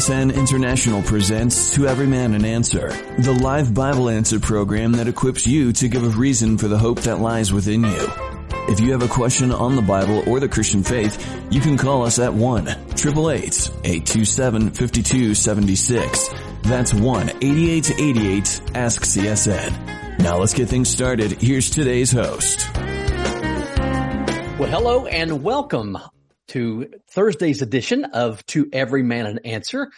CSN International presents To Every Man an Answer, the live Bible answer program that equips you to give a reason for the hope that lies within you. If you have a question on the Bible or the Christian faith, you can call us at 1-888-827-5276. That's 1-8888-ASK-CSN. Now let's get things started. Here's today's host. Well, hello and welcome to Thursday's edition of To Every Man an Answer.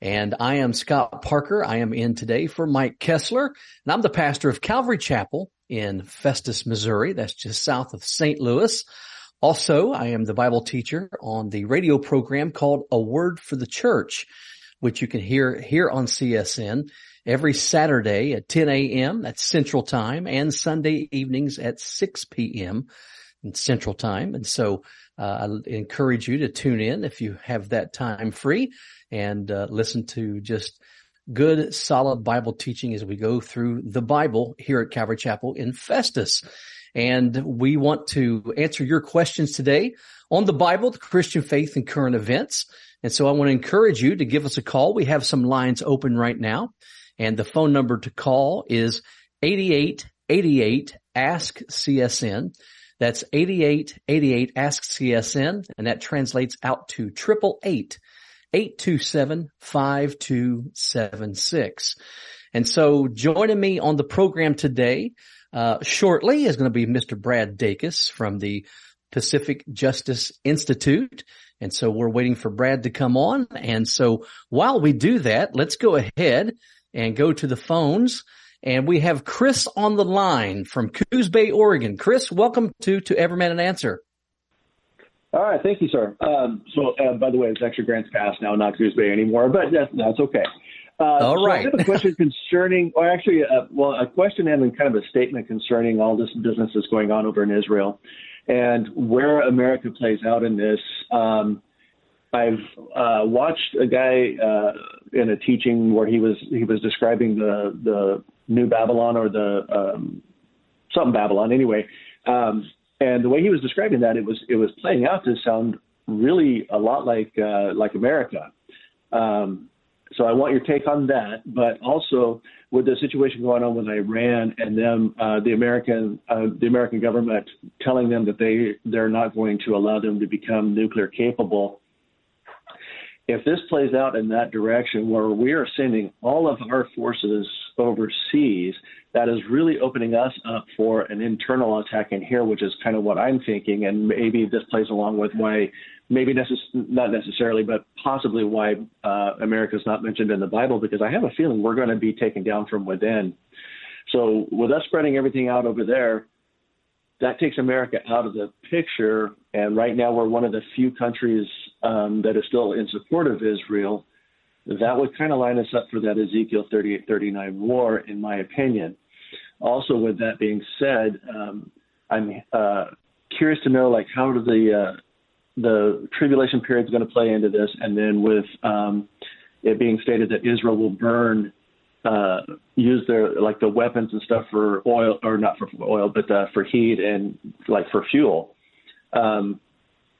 And I am Scott Parker. I am in today for Mike Kestler and I'm the pastor of Calvary Chapel in Festus, Missouri. That's just south of St. Louis. Also, I am the Bible teacher on the radio program called A Word for the Church, which you can hear here on CSN every Saturday at 10 a.m. That's Central Time and Sunday evenings at 6 p.m. in Central Time. And so uh, I encourage you to tune in if you have that time free and uh, listen to just good, solid Bible teaching as we go through the Bible here at Calvary Chapel in Festus. And we want to answer your questions today on the Bible, the Christian faith and current events. And so I want to encourage you to give us a call. We have some lines open right now and the phone number to call is 8888 ask CSN. That's 8888 Ask CSN and that translates out to triple eight eight two seven five two seven six. And so joining me on the program today, uh, shortly is going to be Mr. Brad Dacus from the Pacific Justice Institute. And so we're waiting for Brad to come on. And so while we do that, let's go ahead and go to the phones and we have Chris on the line from Coos Bay, Oregon. Chris, welcome to, to Every Man an Answer. All right. Thank you, sir. Um, so, uh, by the way, it's actually Grants Pass now, not Coos Bay anymore, but that's, that's okay. Uh, all so right. I have a question concerning, or actually, uh, well, a question and kind of a statement concerning all this business that's going on over in Israel and where America plays out in this. Um, I've uh, watched a guy uh, in a teaching where he was he was describing the the New Babylon or the um, something Babylon anyway. Um, and the way he was describing that, it was it was playing out to sound really a lot like uh, like America. Um, so I want your take on that, but also with the situation going on with Iran and them, uh, the American uh, the American government telling them that they they're not going to allow them to become nuclear capable if this plays out in that direction where we are sending all of our forces overseas, that is really opening us up for an internal attack in here, which is kind of what I'm thinking. And maybe this plays along with why, maybe necess- not necessarily, but possibly why uh, America is not mentioned in the Bible, because I have a feeling we're going to be taken down from within. So with us spreading everything out over there, that takes America out of the picture. And right now, we're one of the few countries um, that is still in support of Israel. That would kind of line us up for that Ezekiel 38 39 war, in my opinion. Also, with that being said, um, I'm uh, curious to know like how do the uh, the tribulation period is going to play into this, and then with um, it being stated that Israel will burn uh, use their like the weapons and stuff for oil or not for oil, but uh, for heat and like for fuel. Um,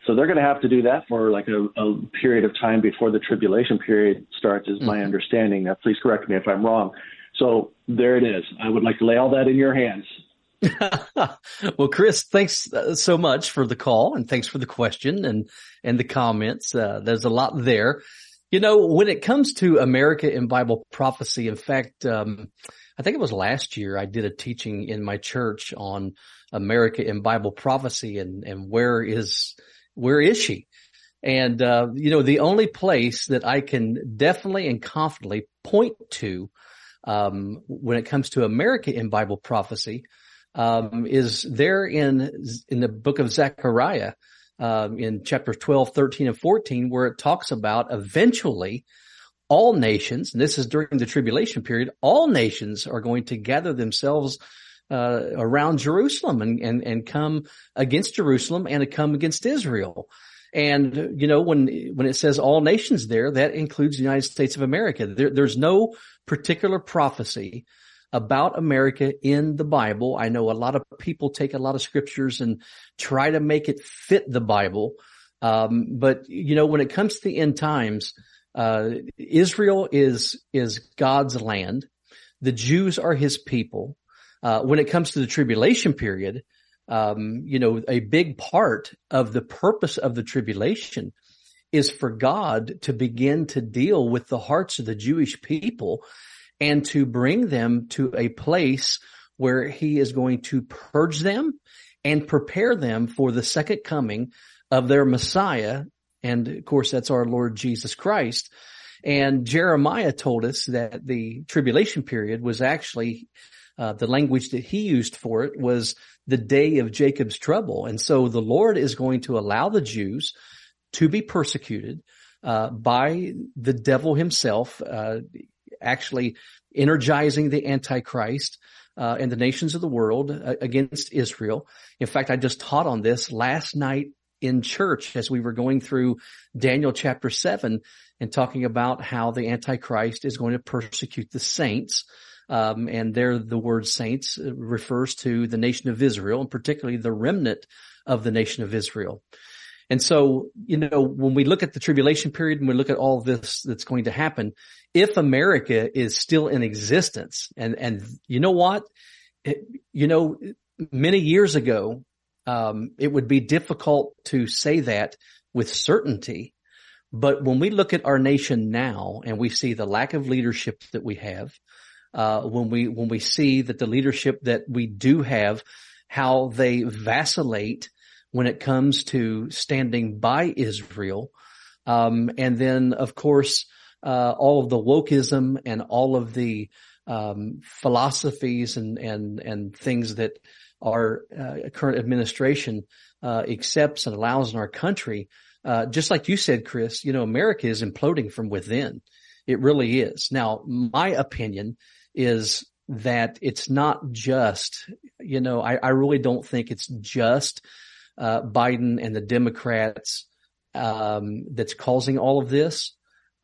so they're going to have to do that for like a, a, period of time before the tribulation period starts, is mm-hmm. my understanding. Now, please correct me if I'm wrong. So there it is. I would like to lay all that in your hands. well, Chris, thanks uh, so much for the call and thanks for the question and, and the comments. Uh, there's a lot there. You know, when it comes to America in Bible prophecy, in fact, um, I think it was last year I did a teaching in my church on America in Bible prophecy and, and where is, where is she? And, uh, you know, the only place that I can definitely and confidently point to, um, when it comes to America in Bible prophecy, um, is there in, in the book of Zechariah um, in chapters 12, 13, and 14, where it talks about eventually all nations, and this is during the tribulation period, all nations are going to gather themselves uh, around Jerusalem and, and, and come against Jerusalem and to come against Israel. And, you know, when, when it says all nations there, that includes the United States of America. There, there's no particular prophecy about America in the Bible. I know a lot of people take a lot of scriptures and try to make it fit the Bible. Um, but you know, when it comes to the end times, Uh, Israel is, is God's land. The Jews are his people. Uh, when it comes to the tribulation period, um, you know, a big part of the purpose of the tribulation is for God to begin to deal with the hearts of the Jewish people and to bring them to a place where he is going to purge them and prepare them for the second coming of their Messiah. And of course, that's our Lord Jesus Christ. And Jeremiah told us that the tribulation period was actually uh, the language that he used for it was the day of Jacob's trouble. And so the Lord is going to allow the Jews to be persecuted uh, by the devil himself, uh, actually energizing the Antichrist uh, and the nations of the world uh, against Israel. In fact, I just taught on this last night in church as we were going through Daniel chapter seven and talking about how the Antichrist is going to persecute the saints. Um, and there the word saints refers to the nation of Israel and particularly the remnant of the nation of Israel. And so, you know, when we look at the tribulation period and we look at all this that's going to happen, if America is still in existence and, and you know what, it, you know, many years ago, um, it would be difficult to say that with certainty. But when we look at our nation now and we see the lack of leadership that we have, uh, when we, when we see that the leadership that we do have, how they vacillate when it comes to standing by Israel. Um, and then of course, uh, all of the wokeism and all of the, um, philosophies and, and, and things that our uh, current administration, uh, accepts and allows in our country. Uh, just like you said, Chris, you know, America is imploding from within. It really is. Now, my opinion is that it's not just, you know, I, I really don't think it's just uh, Biden and the Democrats um, that's causing all of this.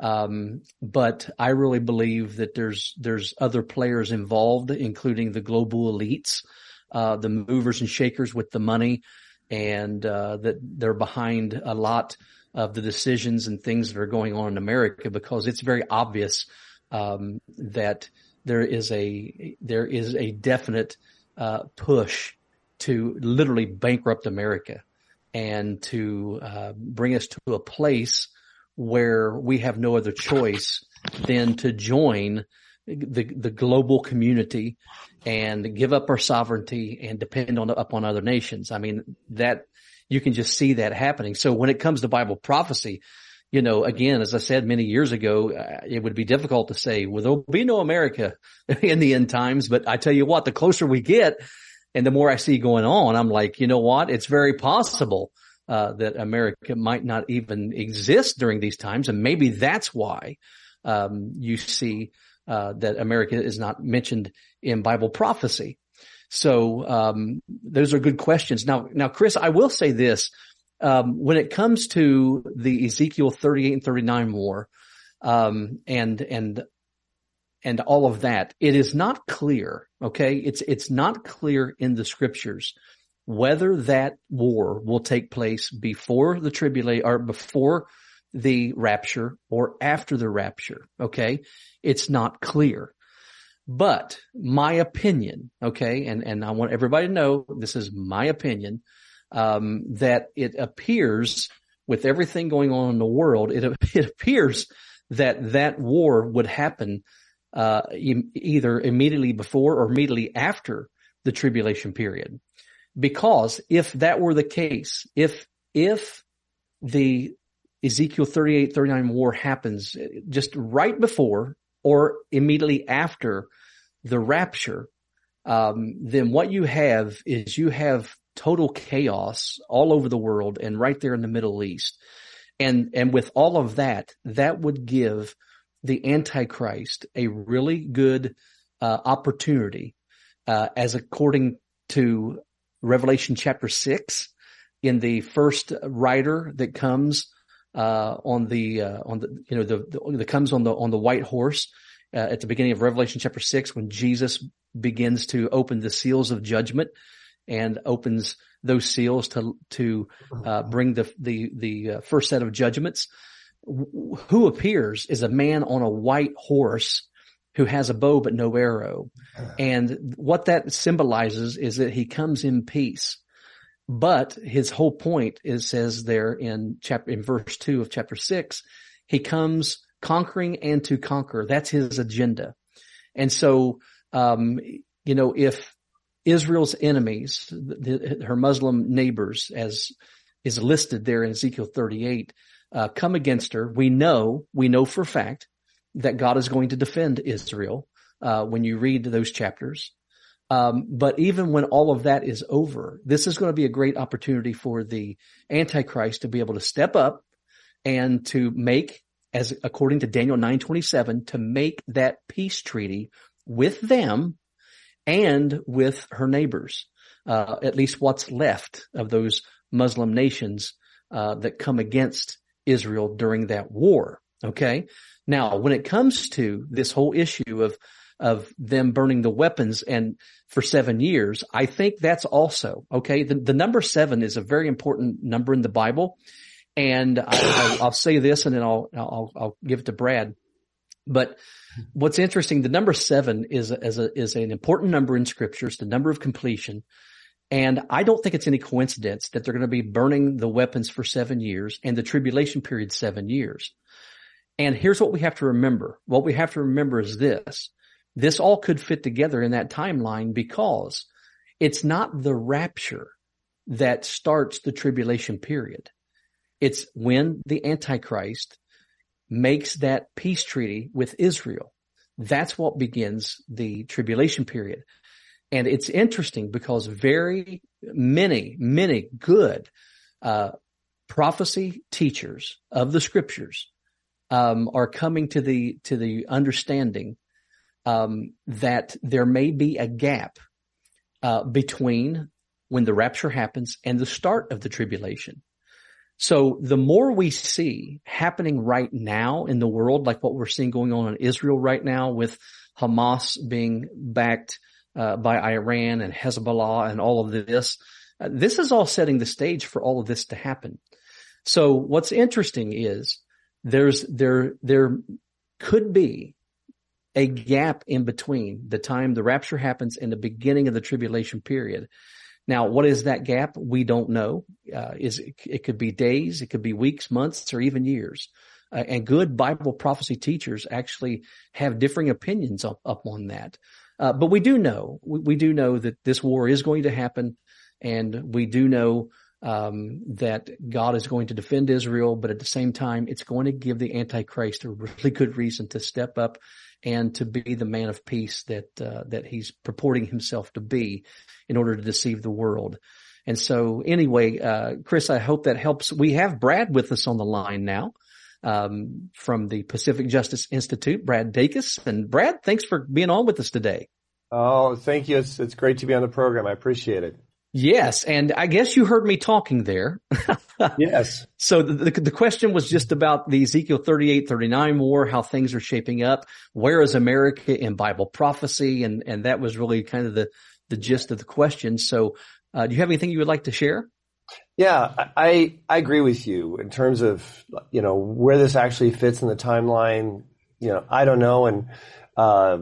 Um, but I really believe that there's there's other players involved, including the global elites, uh, the movers and shakers with the money, and uh, that they're behind a lot of the decisions and things that are going on in America because it's very obvious um, that there is a there is a definite uh, push to literally bankrupt America and to uh, bring us to a place where we have no other choice than to join the the global community and give up our sovereignty and depend on upon other nations. I mean that you can just see that happening. So when it comes to Bible prophecy, you know, again, as I said many years ago, uh, it would be difficult to say, well, there'll be no America in the end times. But I tell you what, the closer we get, and the more I see going on, I'm like, you know what? It's very possible uh, that America might not even exist during these times, and maybe that's why um, you see uh, that America is not mentioned in Bible prophecy. So um, those are good questions. Now, now, Chris, I will say this: um, when it comes to the Ezekiel 38 and 39 war, um, and and and all of that, it is not clear. Okay. It's, it's not clear in the scriptures whether that war will take place before the tribulation or before the rapture or after the rapture. Okay. It's not clear. But my opinion, okay, and, and I want everybody to know this is my opinion, um, that it appears with everything going on in the world, it, it appears that that war would happen uh, either immediately before or immediately after the tribulation period. Because if that were the case, if, if the Ezekiel 38, 39 war happens just right before or immediately after the rapture, um, then what you have is you have total chaos all over the world and right there in the Middle East. And, and with all of that, that would give the Antichrist a really good uh, opportunity, uh, as according to Revelation chapter six, in the first rider that comes uh, on the uh, on the you know the, the that comes on the on the white horse uh, at the beginning of Revelation chapter six when Jesus begins to open the seals of judgment and opens those seals to to uh, bring the the the first set of judgments who appears is a man on a white horse who has a bow but no arrow. And what that symbolizes is that he comes in peace. But his whole point is says there in chapter, in verse two of chapter six, he comes conquering and to conquer. That's his agenda. And so, um, you know, if Israel's enemies, the, her Muslim neighbors, as is listed there in Ezekiel 38, uh, come against her, we know, we know for a fact that God is going to defend Israel uh, when you read those chapters. Um, but even when all of that is over, this is going to be a great opportunity for the Antichrist to be able to step up and to make, as according to Daniel 9:27, to make that peace treaty with them and with her neighbors, uh, at least what's left of those Muslim nations uh, that come against Israel during that war. Okay, now, when it comes to this whole issue of of them burning the weapons and for seven years, I think that's also okay. The, the number seven is a very important number in the Bible, and I, will say this, and then I'll, I'll I'll give it to Brad. But what's interesting, the number seven is a, is an important number in Scripture. It's the number of completion. And I don't think it's any coincidence that they're going to be burning the weapons for seven years and the tribulation period seven years. And here's what we have to remember. What we have to remember is this. This all could fit together in that timeline because it's not the rapture that starts the tribulation period. It's when the Antichrist makes that peace treaty with Israel. That's what begins the tribulation period. And it's interesting because very many, many good uh, prophecy teachers of the scriptures um, are coming to the to the understanding um, that there may be a gap uh, between when the rapture happens and the start of the tribulation. So the more we see happening right now in the world, like what we're seeing going on in Israel right now with Hamas being backed uh, by Iran and Hezbollah and all of this, uh, this is all setting the stage for all of this to happen. So what's interesting is there's there there could be a gap in between the time the rapture happens and the beginning of the tribulation period. Now, what is that gap? We don't know. Uh, is it, it, could be days, it could be weeks, months, or even years. Uh, and good Bible prophecy teachers actually have differing opinions up, up on that. Uh, but we do know, we, we, do know that this war is going to happen, and we do know um, that God is going to defend Israel, but at the same time, it's going to give the Antichrist a really good reason to step up and to be the man of peace that uh, that he's purporting himself to be, in order to deceive the world. And so, anyway, uh, Chris, I hope that helps. We have Brad with us on the line now. Um, from the Pacific Justice Institute, Brad Dacus. And Brad, thanks for being on with us today. Oh, thank you. It's, it's great to be on the program. I appreciate it. Yes, and I guess you heard me talking there. yes. So the, the, the question was just about the Ezekiel 38, 39 war, how things are shaping up. Where is America in Bible prophecy? And and that was really kind of the the gist of the question. So, uh, do you have anything you would like to share? Yeah, I I agree with you in terms of you know where this actually fits in the timeline. You know, I don't know, and uh,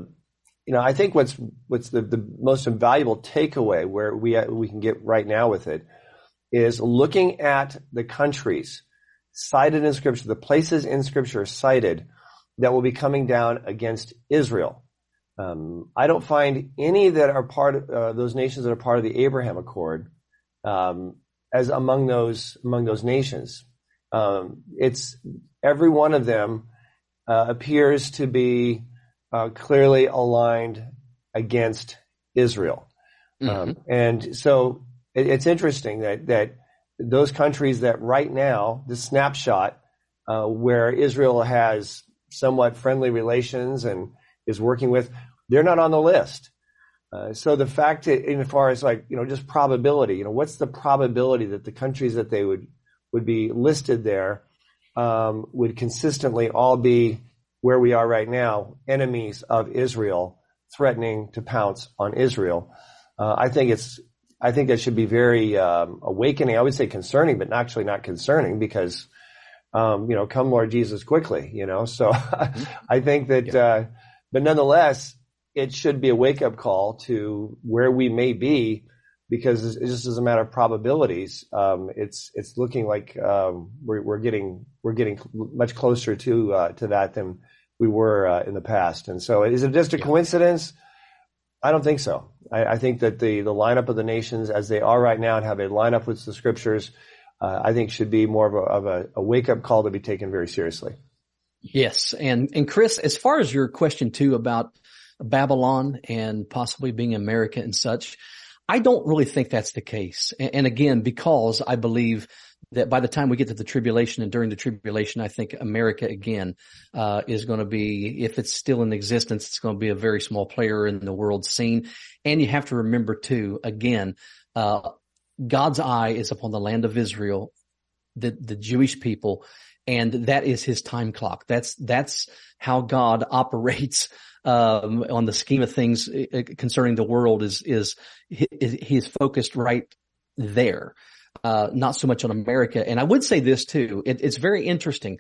you know, I think what's what's the, the most invaluable takeaway where we we can get right now with it is looking at the countries cited in Scripture, the places in Scripture cited that will be coming down against Israel. Um, I don't find any that are part of uh, those nations that are part of the Abraham Accord um, as among those among those nations. Um, it's every one of them uh, appears to be uh, clearly aligned against Israel. Um, mm-hmm. Um, and so it, it's interesting that, that those countries that right now, the snapshot, uh, where Israel has somewhat friendly relations and is working with, they're not on the list. Uh, so the fact, that, in as far as like you know, just probability, you know, what's the probability that the countries that they would would be listed there um, would consistently all be where we are right now, enemies of Israel threatening to pounce on Israel. Uh, I think it's, I think that should be very um, awakening. I would say concerning, but actually not concerning because um, you know, come Lord Jesus quickly, you know. So I think that, uh, but nonetheless, it should be a wake up call to where we may be because it's just as a matter of probabilities. Um, it's, it's looking like, um, we're, we're getting, we're getting much closer to, uh, to that than we were, uh, in the past. And so is it just a coincidence? I don't think so. I, I, think that the, the lineup of the nations as they are right now and have a lineup with the scriptures, uh, I think should be more of a, of a, a wake up call to be taken very seriously. Yes. And, and Chris, as far as your question too about Babylon and possibly being America and such, I don't really think that's the case. And, and again, because I believe that by the time we get to the tribulation and during the tribulation, I think America again uh, is going to be, if it's still in existence, it's going to be a very small player in the world scene. And you have to remember too, again, uh, God's eye is upon the land of Israel, the the Jewish people, and that is His time clock. That's that's how God operates um, on the scheme of things uh, concerning the world. Is is he is focused right there uh, not so much on America. And I would say this too. It, it's very interesting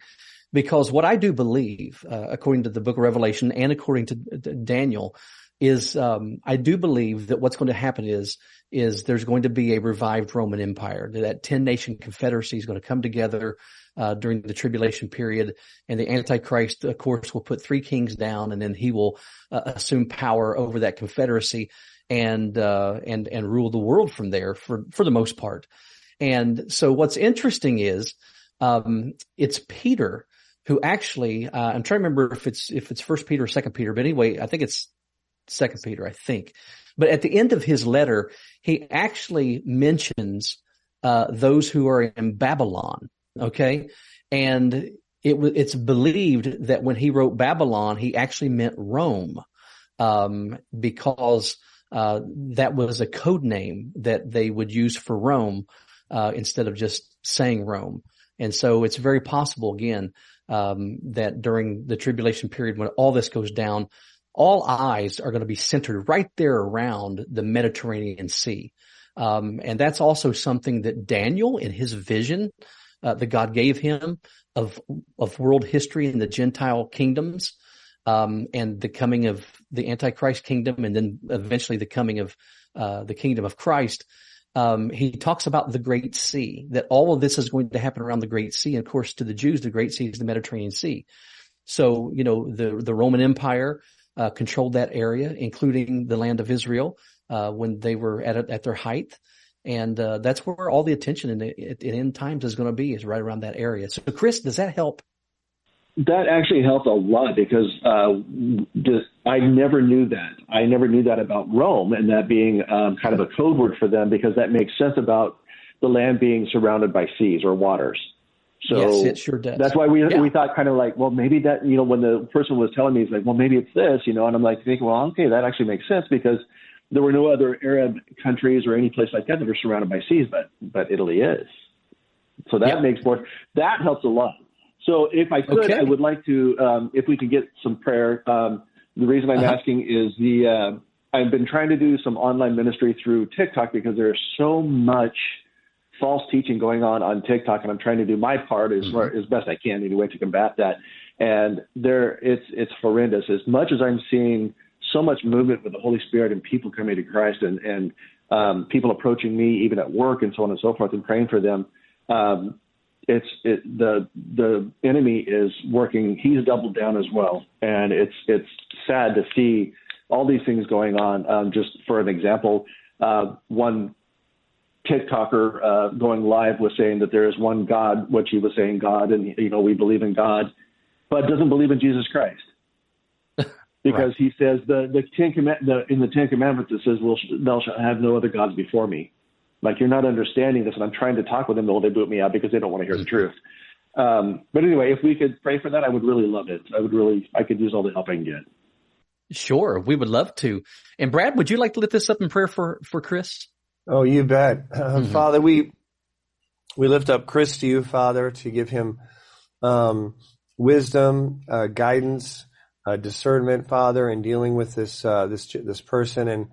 because what I do believe, uh, according to the book of Revelation and according to Daniel, is um, I do believe that what's going to happen is is there's going to be a revived Roman Empire. That ten nation confederacy is going to come together uh, during the tribulation period, and the Antichrist, of course, will put three kings down, and then he will uh, assume power over that confederacy and uh, and and rule the world from there for for the most part. And so what's interesting is, um, it's Peter who actually, uh, I'm trying to remember if it's, if it's first Peter or second Peter, but anyway, I think it's second Peter, I think. But at the end of his letter, he actually mentions, uh, those who are in Babylon. Okay. And it it's believed that when he wrote Babylon, he actually meant Rome, um, because, uh, that was a code name that they would use for Rome uh, instead of just saying Rome. And so it's very possible again um, that during the tribulation period when all this goes down, all eyes are going to be centered right there around the Mediterranean Sea. Um, and that's also something that Daniel in his vision uh, that God gave him of of world history and the Gentile kingdoms, um, and the coming of the Antichrist kingdom, and then eventually the coming of uh, the kingdom of Christ um, he talks about the Great Sea, that all of this is going to happen around the Great Sea. And of course, to the Jews, the Great Sea is the Mediterranean Sea. So, you know, the, the Roman Empire, uh, controlled that area, including the land of Israel, uh, when they were at, at their height. And, uh, that's where all the attention in the in end times is going to be is right around that area. So Chris, does that help? That actually helped a lot because uh, I never knew that. I never knew that about Rome and that being um, kind of a code word for them because that makes sense about the land being surrounded by seas or waters. So yes, it sure does. That's why we yeah. we thought kind of like, well, maybe that you know when the person was telling me, he's like, well, maybe it's this, you know, and I'm like thinking, well, okay, that actually makes sense because there were no other Arab countries or any place like that that are surrounded by seas, but but Italy is. So that yeah. makes more that helps a lot. So if I could, okay. I would like to, um, if we could get some prayer. Um, the reason I'm uh-huh. asking is the uh, I've been trying to do some online ministry through TikTok because there's so much false teaching going on on TikTok, and I'm trying to do my part as mm-hmm. as best I can anyway to combat that. And there, it's it's horrendous. As much as I'm seeing so much movement with the Holy Spirit and people coming to Christ, and and um, people approaching me even at work and so on and so forth, and praying for them. Um, it's it, the the enemy is working. He's doubled down as well, and it's it's sad to see all these things going on. Um, just for an example, uh, one TikToker uh, going live was saying that there is one God, which he was saying God, and you know we believe in God, but doesn't believe in Jesus Christ. Because right. he says the the Ten Command the, in the Ten Commandments it says, "Well, thou shalt have no other gods before me." Like you're not understanding this, and I'm trying to talk with them, well, they boot me out because they don't want to hear the truth. Um, but anyway, if we could pray for that, I would really love it. I would really, I could use all the help I can get. Sure, we would love to. And Brad, would you like to lift this up in prayer for for Chris? Oh, you bet, mm-hmm. Father. We we lift up Chris to you, Father, to give him um, wisdom, uh, guidance, uh, discernment, Father, in dealing with this uh, this this person and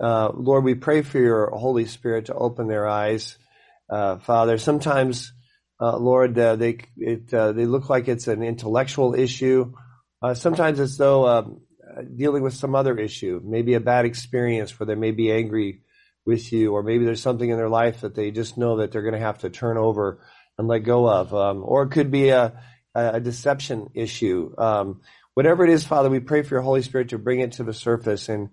uh, Lord, we pray for your Holy Spirit to open their eyes. Uh, Father, sometimes uh, Lord, uh, they it uh, they look like it's an intellectual issue. Uh, sometimes it's though um, dealing with some other issue, maybe a bad experience where they may be angry with you, or maybe there's something in their life that they just know that they're going to have to turn over and let go of, um, or it could be a, a deception issue. Um, whatever it is, Father, we pray for your Holy Spirit to bring it to the surface and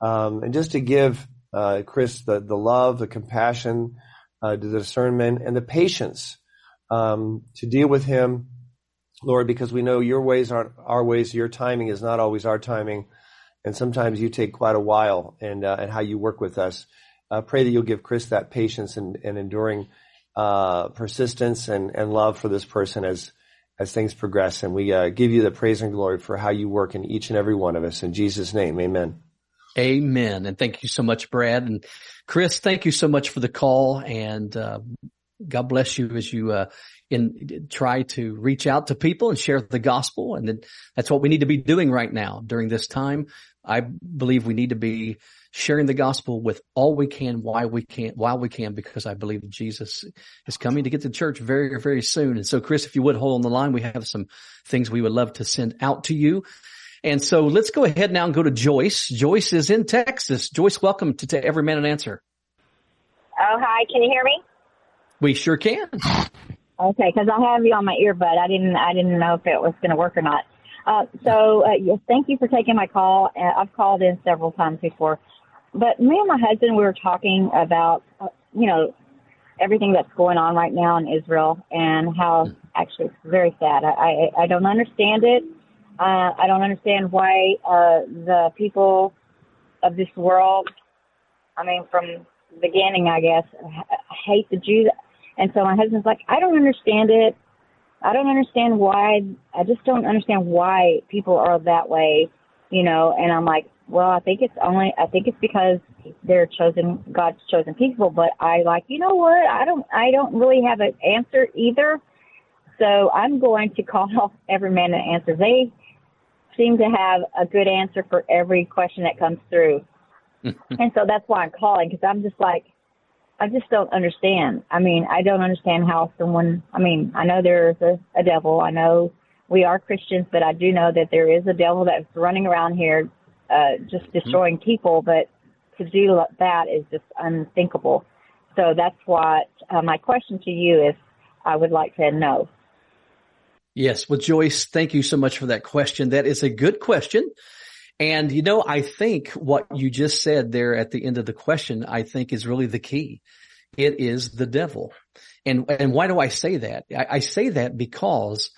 um, and just to give uh, Chris the the love, the compassion, uh, the discernment, and the patience um, to deal with him, Lord, because we know your ways aren't our ways. Your timing is not always our timing, and sometimes you take quite a while and uh, and how you work with us. Uh, pray that you'll give Chris that patience and, and enduring uh, persistence and, and love for this person as as things progress. And we uh, give you the praise and glory for how you work in each and every one of us. In Jesus' name, Amen. Amen. And thank you so much, Brad and Chris. Thank you so much for the call and uh, God bless you as you uh, in try to reach out to people and share the gospel. And that's what we need to be doing right now during this time. I believe we need to be sharing the gospel with all we can, why we can, while we can, because I believe Jesus is coming to get to church very, very soon. And so, Chris, if you would hold on the line, we have some things we would love to send out to you. And so let's go ahead now and go to Joyce. Joyce is in Texas. Joyce, welcome to, to Every Man an Answer. Oh, hi. Can you hear me? We sure can. Okay, because I have you on my earbud. I didn't. I didn't know if it was going to work or not. Uh, so uh, yes, thank you for taking my call. Uh, I've called in several times before, but me and my husband we were talking about uh, you know everything that's going on right now in Israel and how actually it's very sad. I I, I don't understand it. Uh, I don't understand why uh, the people of this world. I mean, from the beginning, I guess, hate the Jews. And so my husband's like, I don't understand it. I don't understand why. I just don't understand why people are that way, you know. And I'm like, well, I think it's only, I think it's because they're chosen, God's chosen people. But I like, you know what? I don't, I don't really have an answer either. So I'm going to call every man that answers. They seem to have a good answer for every question that comes through. and so that's why I'm calling because I'm just like, I just don't understand. I mean, I don't understand how someone, I mean, I know there's a, a devil. I know we are Christians, but I do know that there is a devil that's running around here, uh, just mm-hmm. destroying mm-hmm. people. But to do that is just unthinkable. So that's what uh, my question to you is I would like to know. Yes. Well, Joyce, thank you so much for that question. That is a good question. And you know, I think what you just said there at the end of the question, I think is really the key. It is the devil. And, and why do I say that? I, I say that because,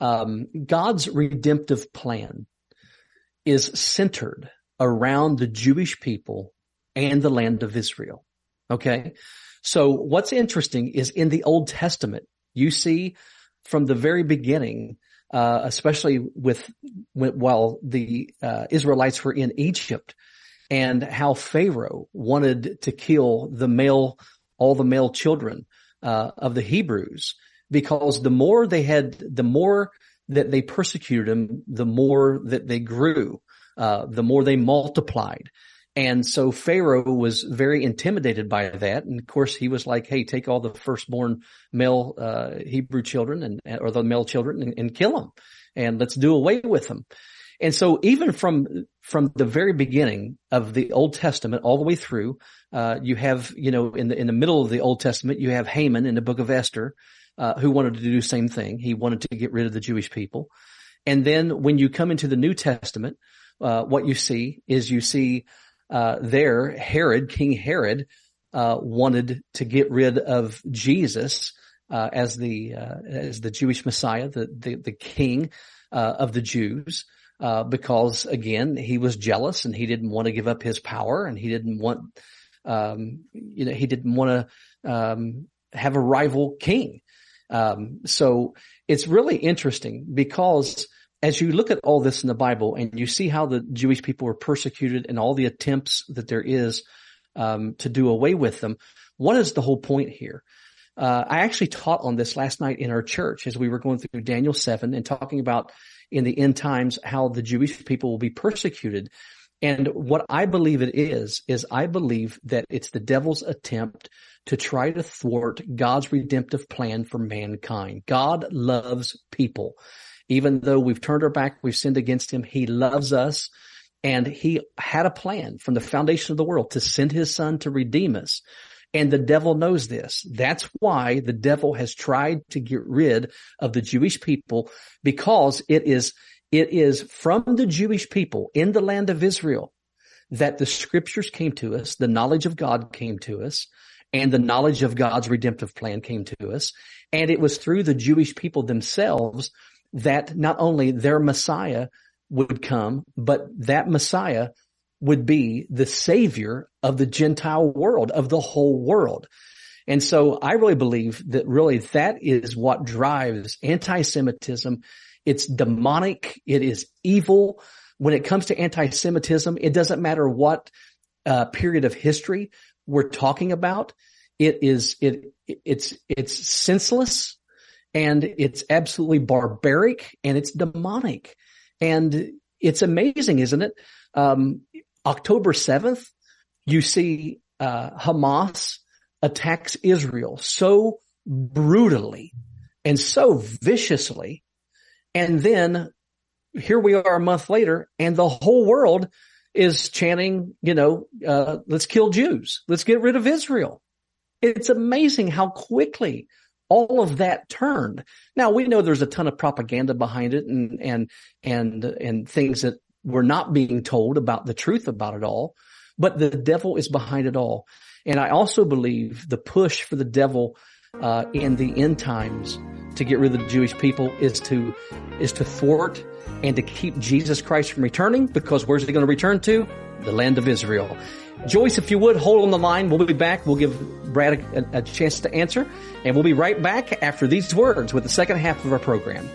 um, God's redemptive plan is centered around the Jewish people and the land of Israel. Okay. So what's interesting is in the Old Testament, you see from the very beginning, uh, especially with while the uh, Israelites were in Egypt, and how Pharaoh wanted to kill the male, all the male children uh, of the Hebrews, because the more they had, the more that they persecuted them, the more that they grew, uh, the more they multiplied. And so Pharaoh was very intimidated by that. And of course, he was like, Hey, take all the firstborn male, uh, Hebrew children and, or the male children and, and kill them and let's do away with them. And so even from, from the very beginning of the Old Testament all the way through, uh, you have, you know, in the, in the middle of the Old Testament, you have Haman in the book of Esther, uh, who wanted to do the same thing. He wanted to get rid of the Jewish people. And then when you come into the New Testament, uh, what you see is you see uh, there, Herod, King Herod, uh, wanted to get rid of Jesus uh, as the uh, as the Jewish Messiah, the the, the king uh, of the Jews, uh, because again he was jealous and he didn't want to give up his power and he didn't want, um, you know, he didn't want to um, have a rival king. Um, so it's really interesting because as you look at all this in the Bible and you see how the Jewish people were persecuted and all the attempts that there is um, to do away with them, what is the whole point here? Uh, I actually taught on this last night in our church as we were going through Daniel 7 and talking about in the end times how the Jewish people will be persecuted. And what I believe it is, is I believe that it's the devil's attempt to try to thwart God's redemptive plan for mankind. God loves people. Even though we've turned our back, we've sinned against him, he loves us. And he had a plan from the foundation of the world to send his son to redeem us. And the devil knows this. That's why the devil has tried to get rid of the Jewish people because it is, it is from the Jewish people in the land of Israel that the scriptures came to us, the knowledge of God came to us, and the knowledge of God's redemptive plan came to us. And it was through the Jewish people themselves that not only their Messiah would come, but that Messiah would be the savior of the Gentile world, of the whole world. And so I really believe that really that is what drives anti-Semitism. It's demonic. It is evil. When it comes to anti-Semitism, it doesn't matter what uh, period of history we're talking about. It is, it, it's, it's senseless and it's absolutely barbaric and it's demonic. And it's amazing, isn't it? Um, October 7th, you see, uh, Hamas attacks Israel so brutally and so viciously. And then here we are a month later and the whole world is chanting, you know, uh, let's kill Jews. Let's get rid of Israel. It's amazing how quickly all of that turned. Now we know there's a ton of propaganda behind it and, and, and, and things that we're not being told about the truth about it all, but the devil is behind it all. And I also believe the push for the devil, uh, in the end times to get rid of the Jewish people is to, is to thwart and to keep Jesus Christ from returning because where's he going to return to? The land of Israel. Joyce, if you would hold on the line, we'll be back. We'll give Brad a, a, chance to answer and we'll be right back after these words with the second half of our program.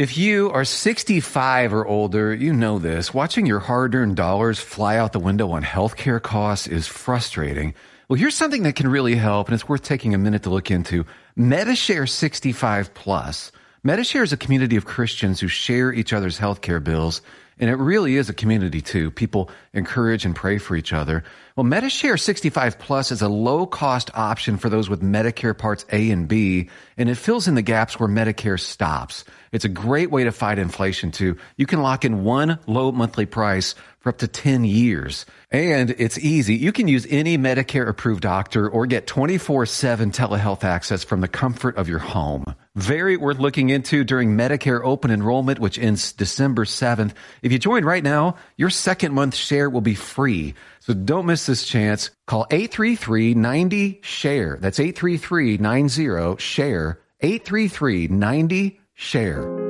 If you are 65 or older, you know this. Watching your hard earned dollars fly out the window on healthcare costs is frustrating. Well, here's something that can really help, and it's worth taking a minute to look into. Medi-Share 65 Plus. Medi-Share is a community of Christians who share each other's healthcare bills, and it really is a community too. People encourage and pray for each other. Well, Medi-Share 65 Plus is a low cost option for those with Medicare Parts A and B, and it fills in the gaps where Medicare stops. It's a great way to fight inflation too. You can lock in one low monthly price for up to 10 years. And it's easy. You can use any Medicare approved doctor or get 24 7 telehealth access from the comfort of your home. Very worth looking into during Medicare open enrollment, which ends December 7th. If you join right now, your second month share will be free. So don't miss this chance. Call 833-90-SHARE. That's 833-90-SHARE. 833-90-SHARE.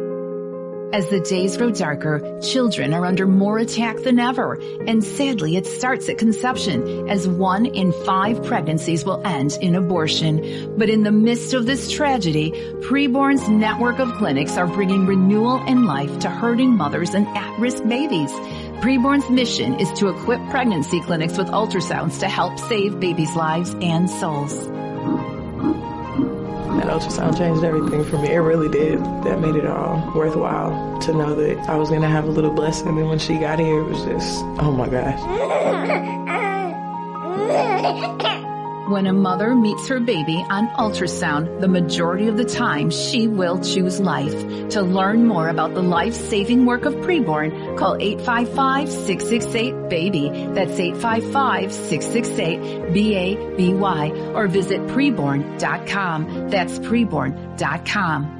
As the days grow darker, children are under more attack than ever. And sadly, it starts at conception as one in five pregnancies will end in abortion. But in the midst of this tragedy, Preborn's network of clinics are bringing renewal and life to hurting mothers and at-risk babies. Preborn's mission is to equip pregnancy clinics with ultrasounds to help save babies' lives and souls. That ultrasound changed everything for me. It really did. That made it all worthwhile to know that I was going to have a little blessing. And when she got here, it was just, oh my gosh. When a mother meets her baby on ultrasound, the majority of the time she will choose life. To learn more about the life-saving work of preborn, call 855-668-BABY. That's 855-668-BABY or visit preborn.com. That's preborn.com.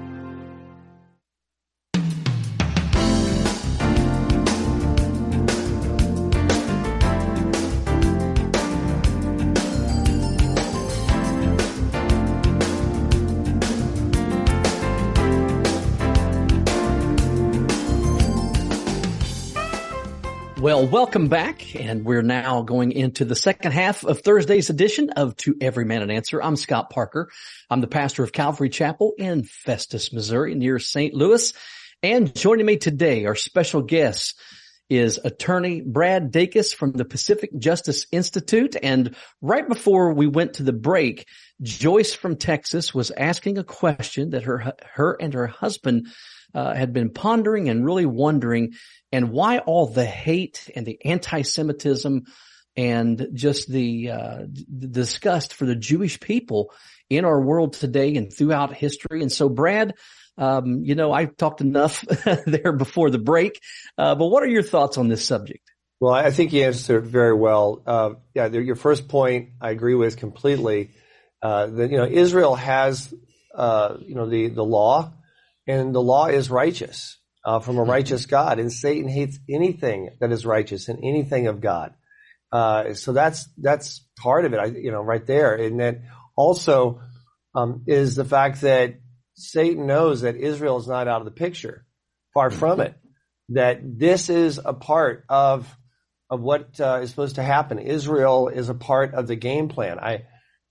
Well, welcome back. And we're now going into the second half of Thursday's edition of To Every Man an Answer. I'm Scott Parker. I'm the pastor of Calvary Chapel in Festus, Missouri near St. Louis. And joining me today, our special guest is attorney Brad Dacus from the Pacific Justice Institute. And right before we went to the break, Joyce from Texas was asking a question that her, her and her husband uh, had been pondering and really wondering, and why all the hate and the anti-Semitism and just the, uh, the disgust for the Jewish people in our world today and throughout history. And so, Brad, um, you know, I talked enough there before the break, uh, but what are your thoughts on this subject? Well, I think you answered very well. Uh, yeah, your first point I agree with completely. Uh, that you know Israel has uh, you know the the law, and the law is righteous uh, from a righteous God, and Satan hates anything that is righteous and anything of God. Uh, so that's that's part of it, I, you know, right there, and that also um, is the fact that Satan knows that Israel is not out of the picture, far from it. That this is a part of of what uh, is supposed to happen. Israel is a part of the game plan. I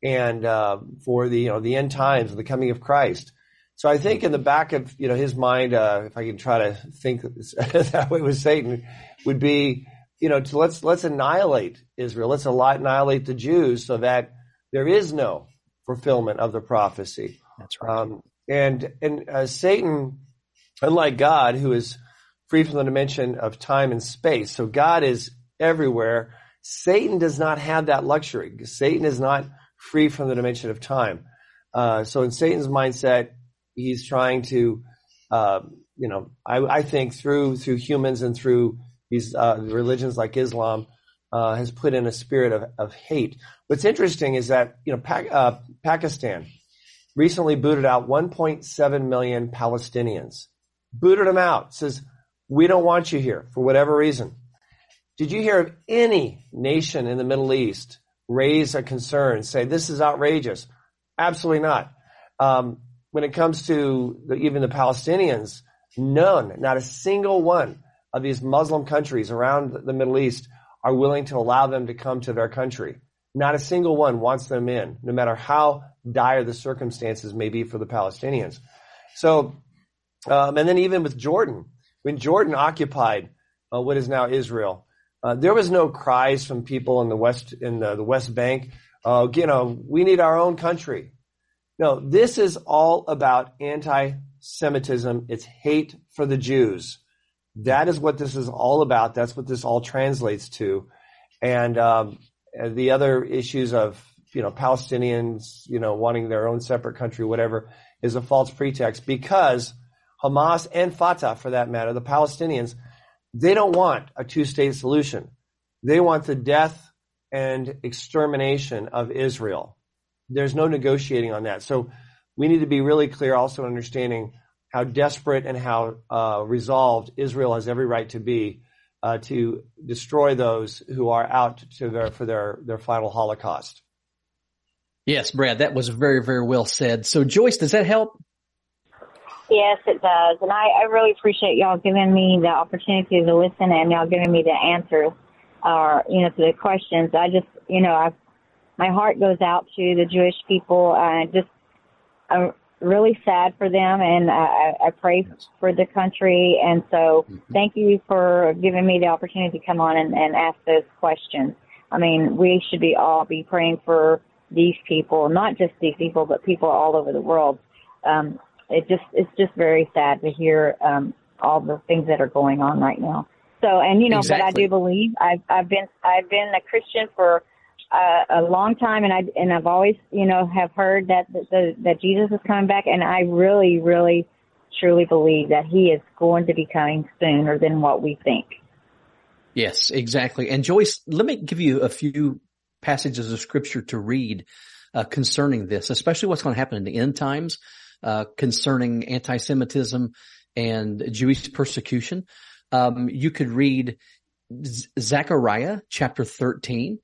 and uh, for the you know the end times, the coming of Christ. So I think in the back of you know his mind, uh, if I can try to think that way with Satan, would be you know to let's let's annihilate Israel, let's annihilate the Jews, so that there is no fulfillment of the prophecy. That's right. Um, and and uh, Satan, unlike God, who is free from the dimension of time and space, so God is everywhere. Satan does not have that luxury. Satan is not free from the dimension of time. Uh, so in Satan's mindset, he's trying to, uh, you know, I, I, think through through humans and through these uh, religions like Islam, uh, has put in a spirit of, of hate. What's interesting is that you know uh, Pakistan recently booted out 1.7 million Palestinians. Booted them out. Says we don't want you here for whatever reason. Did you hear of any nation in the Middle East raise a concern, say this is outrageous? Absolutely not. Um, when it comes to the, even the Palestinians, none, not a single one of these Muslim countries around the Middle East are willing to allow them to come to their country. Not a single one wants them in, no matter how dire the circumstances may be for the Palestinians. So, um, and then even with Jordan, when Jordan occupied uh, what is now Israel, uh, there was no cries from people in the West in the, the West Bank. Uh, you know, we need our own country. No, this is all about anti-Semitism. It's hate for the Jews. That is what this is all about. That's what this all translates to. And um, the other issues of you know Palestinians, you know, wanting their own separate country, whatever, is a false pretext because Hamas and Fatah, for that matter, the Palestinians they don't want a two state solution. They want the death and extermination of Israel. There's no negotiating on that. So we need to be really clear also understanding how desperate and how uh, resolved Israel has every right to be uh, to destroy those who are out to their, for their, their final Holocaust. Yes, Brad, that was very, very well said. So Joyce, does that help? Yes, it does. And I, I really appreciate y'all giving me the opportunity to listen and y'all giving me the answers, or, uh, you know, to the questions. I just, you know, I, my heart goes out to the Jewish people. I just, I'm really sad for them and I, I pray for the country. And so mm-hmm. thank you for giving me the opportunity to come on and, and ask those questions. I mean, we should be all be praying for these people, not just these people, but people all over the world. Um, it just it's just very sad to hear um, all the things that are going on right now. So, and you know, exactly. but I do believe I've I've been I've been a Christian for a long time, and I and I've always you know have heard that the, that Jesus is coming back, and I really really truly believe that He is going to be coming sooner than what we think. Yes, exactly. And Joyce, let me give you a few passages of scripture to read uh, concerning this, especially what's going to happen in the end times uh, concerning anti-Semitism and Jewish persecution. Um, you could read Zechariah chapter 13,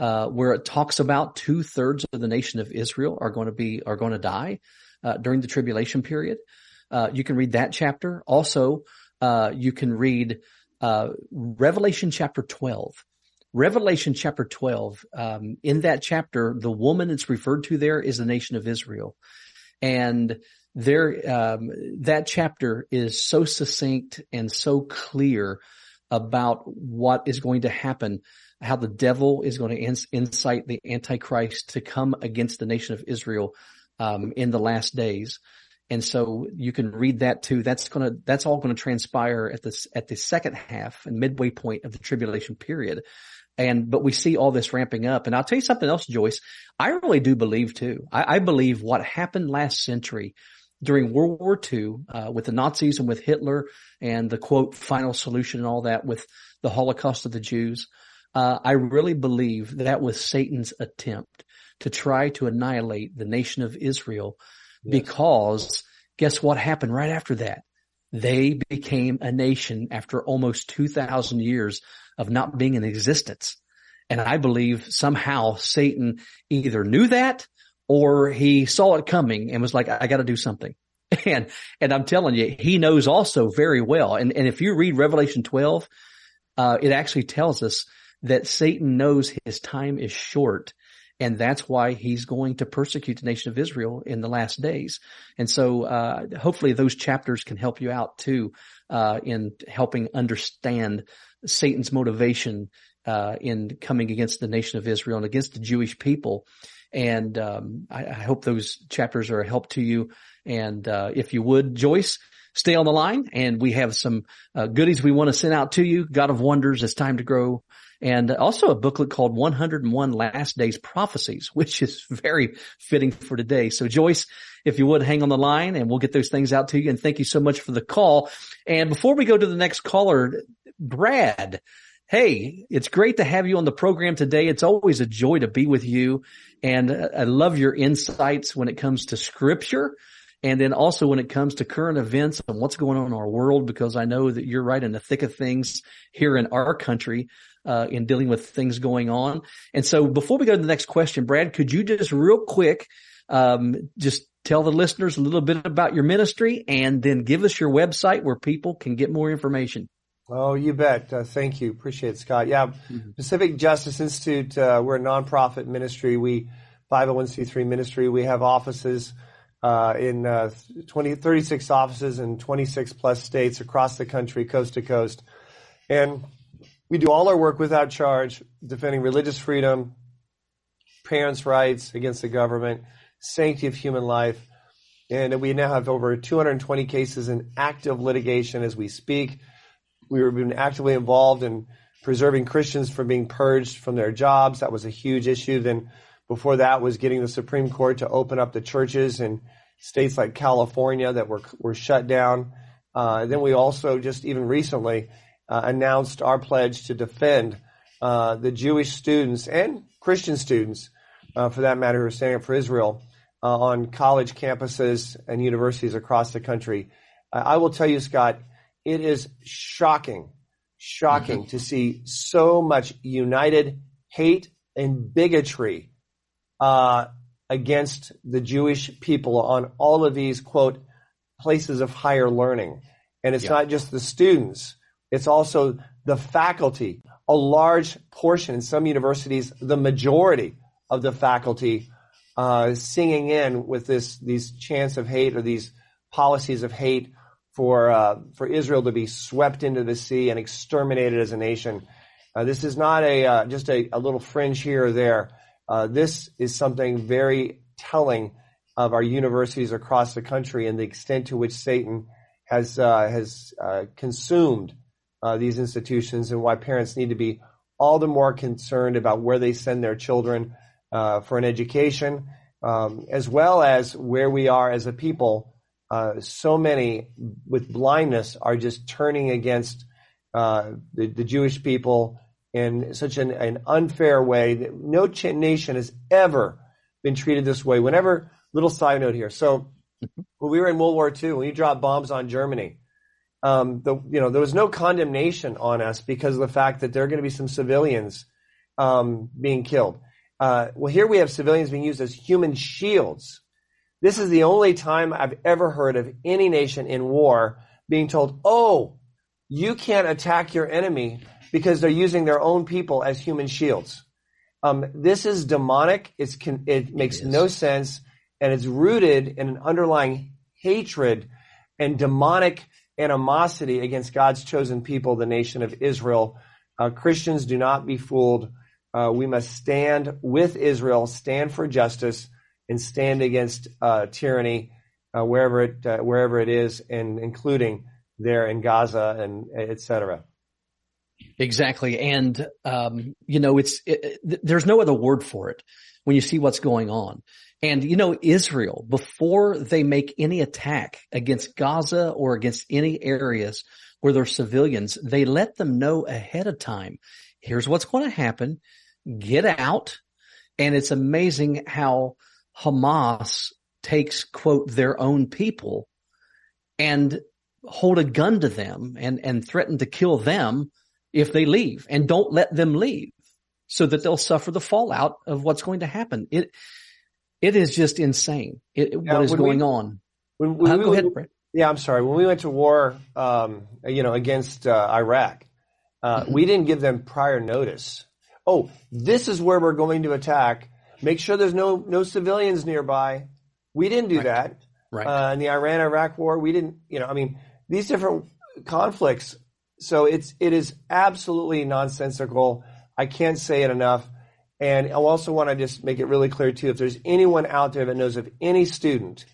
uh, where it talks about two thirds of the nation of Israel are going to be, are going to die, uh, during the tribulation period. Uh, you can read that chapter. Also, uh, you can read, uh, Revelation chapter 12. Revelation chapter 12, um, in that chapter, the woman that's referred to there is the nation of Israel. And there, um, that chapter is so succinct and so clear about what is going to happen, how the devil is going to incite the Antichrist to come against the nation of Israel um, in the last days. And so you can read that too. That's to, that's all going to transpire at this, at the second half and midway point of the tribulation period. And, but we see all this ramping up. And I'll tell you something else, Joyce. I really do believe too. I, I believe what happened last century during World War II, uh, with the Nazis and with Hitler and the quote final solution and all that with the Holocaust of the Jews. Uh, I really believe that was Satan's attempt to try to annihilate the nation of Israel yes. because guess what happened right after that? They became a nation after almost 2000 years of not being in existence. And I believe somehow Satan either knew that or he saw it coming and was like, I got to do something. And, and I'm telling you, he knows also very well. And, and if you read Revelation 12, uh, it actually tells us that Satan knows his time is short and that's why he's going to persecute the nation of Israel in the last days. And so, uh, hopefully those chapters can help you out too, uh, in helping understand Satan's motivation, uh, in coming against the nation of Israel and against the Jewish people. And, um, I, I, hope those chapters are a help to you. And, uh, if you would, Joyce, stay on the line and we have some uh, goodies we want to send out to you. God of Wonders, it's time to grow and also a booklet called 101 Last Days Prophecies, which is very fitting for today. So Joyce, if you would hang on the line and we'll get those things out to you. And thank you so much for the call. And before we go to the next caller, Brad, Hey, it's great to have you on the program today. It's always a joy to be with you. And I love your insights when it comes to scripture. And then also when it comes to current events and what's going on in our world, because I know that you're right in the thick of things here in our country uh, in dealing with things going on. And so before we go to the next question, Brad, could you just real quick, um, just tell the listeners a little bit about your ministry and then give us your website where people can get more information. Oh, you bet. Uh, thank you. Appreciate it, Scott. Yeah. Mm-hmm. Pacific Justice Institute, uh, we're a nonprofit ministry. We 501c3 ministry. We have offices uh, in uh, 20, 36 offices in 26 plus states across the country, coast to coast. And we do all our work without charge, defending religious freedom, parents' rights against the government, sanctity of human life. And we now have over 220 cases in active litigation as we speak. We've been actively involved in preserving Christians from being purged from their jobs. That was a huge issue. Then before that was getting the Supreme Court to open up the churches in states like California that were, were shut down. Uh, then we also just even recently uh, announced our pledge to defend uh, the Jewish students and Christian students, uh, for that matter, who are standing up for Israel uh, on college campuses and universities across the country. I will tell you, Scott, it is shocking, shocking mm-hmm. to see so much united hate and bigotry uh, against the Jewish people on all of these quote places of higher learning. And it's yeah. not just the students. It's also the faculty. A large portion in some universities, the majority of the faculty uh, singing in with this these chants of hate or these policies of hate for uh, for Israel to be swept into the sea and exterminated as a nation. Uh, this is not a uh, just a, a, little fringe here or there. Uh, this is something very telling of our universities across the country and the extent to which Satan has uh, has consumed uh, these institutions and why parents need to be all the more concerned about where they send their children uh, for an education, um, as well as where we are as a people. Uh, so many with blindness are just turning against uh, the, the, Jewish people in such an, an unfair way that no ch- nation has ever been treated this way. Whenever, little side note here. So mm-hmm. when we were in World War II, when you dropped bombs on Germany, um, the, you know, there was no condemnation on us because of the fact that there are going to be some civilians um, being killed. Uh, well, here we have civilians being used as human shields. This is the only time I've ever heard of any nation in war being told, "Oh, you can't attack your enemy because they're using their own people as human shields." Um, this is demonic. It's it makes it no sense, and it's rooted in an underlying hatred and demonic animosity against God's chosen people, the nation of Israel. Uh, Christians do not be fooled. Uh, we must stand with Israel, stand for justice, and stand against uh, tyranny. uh, wherever it uh, wherever it is, and including there in Gaza and et cetera. Exactly, and um, you know, it's it, there's no other word for it when you see what's going on. And you know, Israel before they make any attack against Gaza or against any areas where there's civilians, they let them know ahead of time. Here's what's going to happen. Get out. And it's amazing how Hamas takes quote their own people and hold a gun to them and, and threaten to kill them if they leave and don't let them leave so that they'll suffer the fallout of what's going to happen. It, it is just insane. It, yeah, what is going we, on? When, when uh, we, go ahead, Brett. Yeah, I'm sorry. When we went to war, um, you know, against uh, Iraq, uh, mm-hmm. we didn't give them prior notice. Oh, this is where we're going to attack. Make sure there's no no civilians nearby. We didn't do right. that. Right. Uh, in the Iran-Iraq war, we didn't. You know, I mean, these different conflicts. So it's it is absolutely nonsensical. I can't say it enough. And I also want to just make it really clear too. If there's anyone out there that knows of any student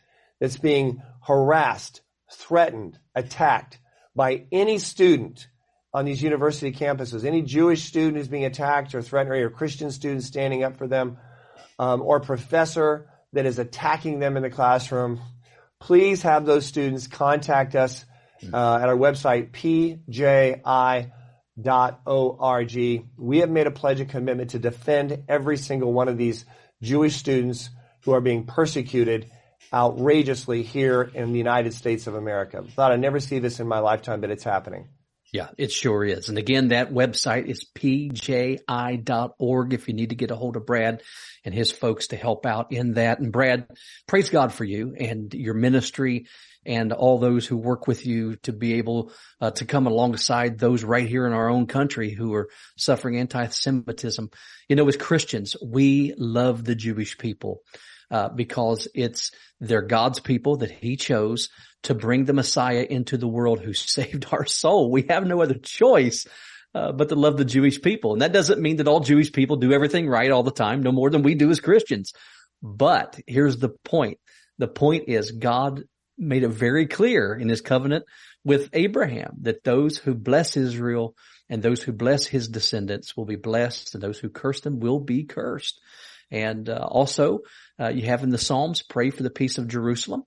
that's being harassed, threatened, attacked by any student on these university campuses, any Jewish student who's being attacked or threatened, or a Christian student standing up for them, um, or professor that is attacking them in the classroom, please have those students contact us uh, at our website, pji.org. We have made a pledge and commitment to defend every single one of these Jewish students who are being persecuted outrageously here in the United States of America. Thought I'd never see this in my lifetime, but it's happening. Yeah, it sure is. And again, that website is pji.org if you need to get a hold of Brad and his folks to help out in that. And Brad, praise God for you and your ministry and all those who work with you to be able uh, to come alongside those right here in our own country who are suffering anti-Semitism. You know, as Christians, we love the Jewish people uh, because it's they're God's people that He chose to bring the Messiah into the world who saved our soul. We have no other choice. Uh, but to love the Jewish people. And that doesn't mean that all Jewish people do everything right all the time, no more than we do as Christians. But here's the point. The point is God made it very clear in his covenant with Abraham that those who bless Israel and those who bless his descendants will be blessed and those who curse them will be cursed. And uh, also, uh, you have in the Psalms, pray for the peace of Jerusalem.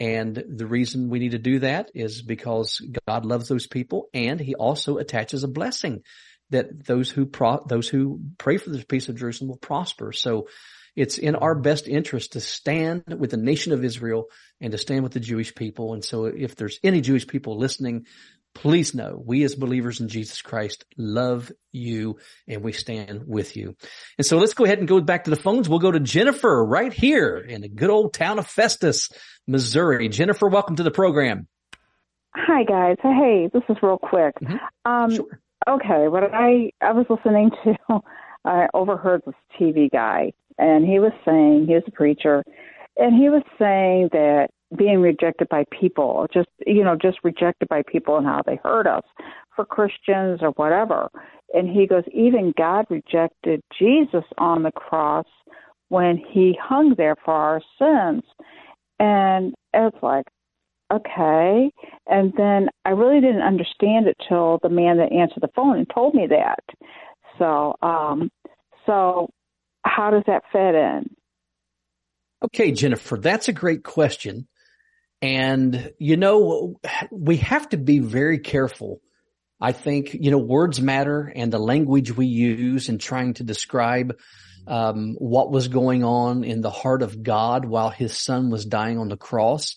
And the reason we need to do that is because God loves those people and he also attaches a blessing that those who pro- those who pray for the peace of Jerusalem will prosper. So it's in our best interest to stand with the nation of Israel and to stand with the Jewish people. And so if there's any Jewish people listening, please know we as believers in Jesus Christ love you and we stand with you. And so let's go ahead and go back to the phones. We'll go to Jennifer right here in the good old town of Festus, Missouri. Jennifer, welcome to the program. Hi guys. Hey, this is real quick. Mm-hmm. Um, sure. Okay, what I I was listening to, I overheard this TV guy, and he was saying he was a preacher, and he was saying that being rejected by people, just you know, just rejected by people and how they hurt us for Christians or whatever. And he goes, even God rejected Jesus on the cross when he hung there for our sins. And it's like, okay. And then I really didn't understand it till the man that answered the phone and told me that. So, um, so how does that fit in? Okay, Jennifer, that's a great question. And, you know, we have to be very careful. I think, you know, words matter and the language we use in trying to describe um, what was going on in the heart of God while his son was dying on the cross.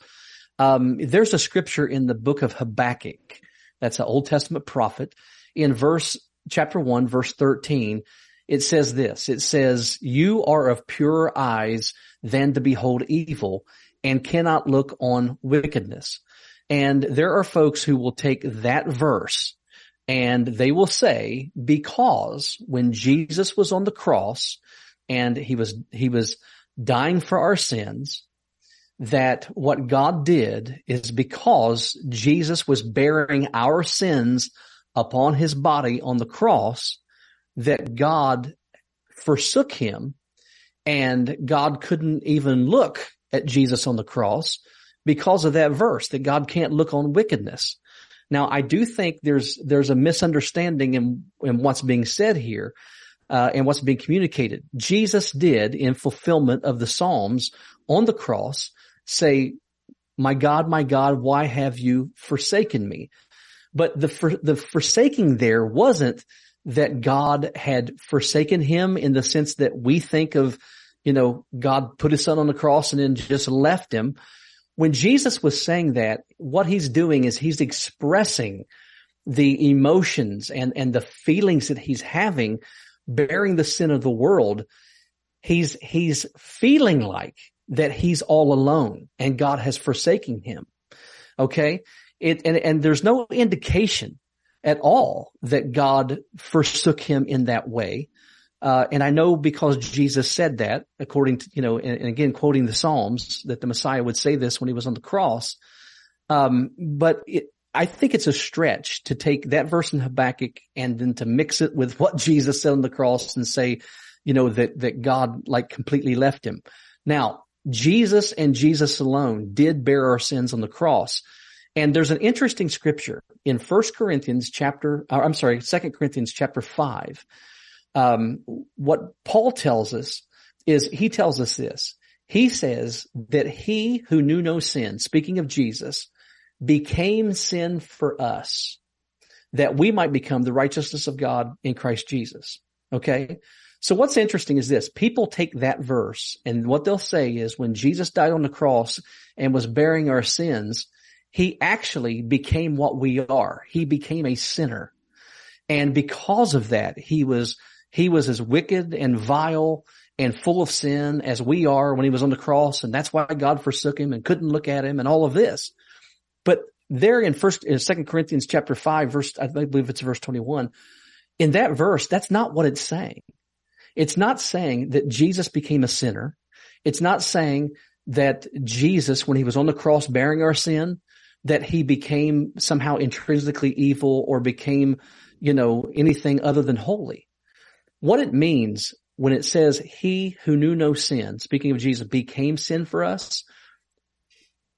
Um, there's a scripture in the book of Habakkuk. That's an Old Testament prophet. In verse, chapter 1, verse 13, it says this. It says, you are of purer eyes than to behold evil and cannot look on wickedness. And there are folks who will take that verse and they will say, because when Jesus was on the cross and he was, he was dying for our sins, that what God did is because Jesus was bearing our sins upon his body on the cross, that God forsook him and God couldn't even look at Jesus on the cross because of that verse that God can't look on wickedness. Now, I do think there's there's a misunderstanding in, in what's being said here uh, and what's being communicated. Jesus did, in fulfillment of the Psalms on the cross, say, "My God, my God, why have you forsaken me?" But the for, the forsaking there wasn't that God had forsaken him in the sense that we think of, you know, God put his son on the cross and then just left him. When Jesus was saying that, what he's doing is he's expressing the emotions and, and the feelings that he's having bearing the sin of the world. He's, he's feeling like that he's all alone and God has forsaken him. Okay. It, and, and there's no indication at all that God forsook him in that way. Uh, and I know because Jesus said that, according to, you know, and, and, again, quoting the Psalms, that the Messiah would say this when he was on the cross. Um, but it, I think it's a stretch to take that verse in Habakkuk and then to mix it with what Jesus said on the cross and say, you know, that, that God like completely left him. Now, Jesus and Jesus alone did bear our sins on the cross. And there's an interesting scripture in First Corinthians chapter, uh, I'm sorry, Second Corinthians chapter five. Um, what Paul tells us is he tells us this. He says that he who knew no sin, speaking of Jesus, became sin for us that we might become the righteousness of God in Christ Jesus. Okay. So what's interesting is this. People take that verse and what they'll say is when Jesus died on the cross and was bearing our sins, he actually became what we are. He became a sinner. And because of that, he was, he was as wicked and vile and full of sin as we are when he was on the cross. And that's why God forsook him and couldn't look at him and all of this. But there in first, in second Corinthians chapter five, verse, I believe it's verse 21. In that verse, that's not what it's saying. It's not saying that Jesus became a sinner. It's not saying that Jesus, when he was on the cross bearing our sin, that he became somehow intrinsically evil or became, you know, anything other than holy. What it means when it says he who knew no sin, speaking of Jesus, became sin for us.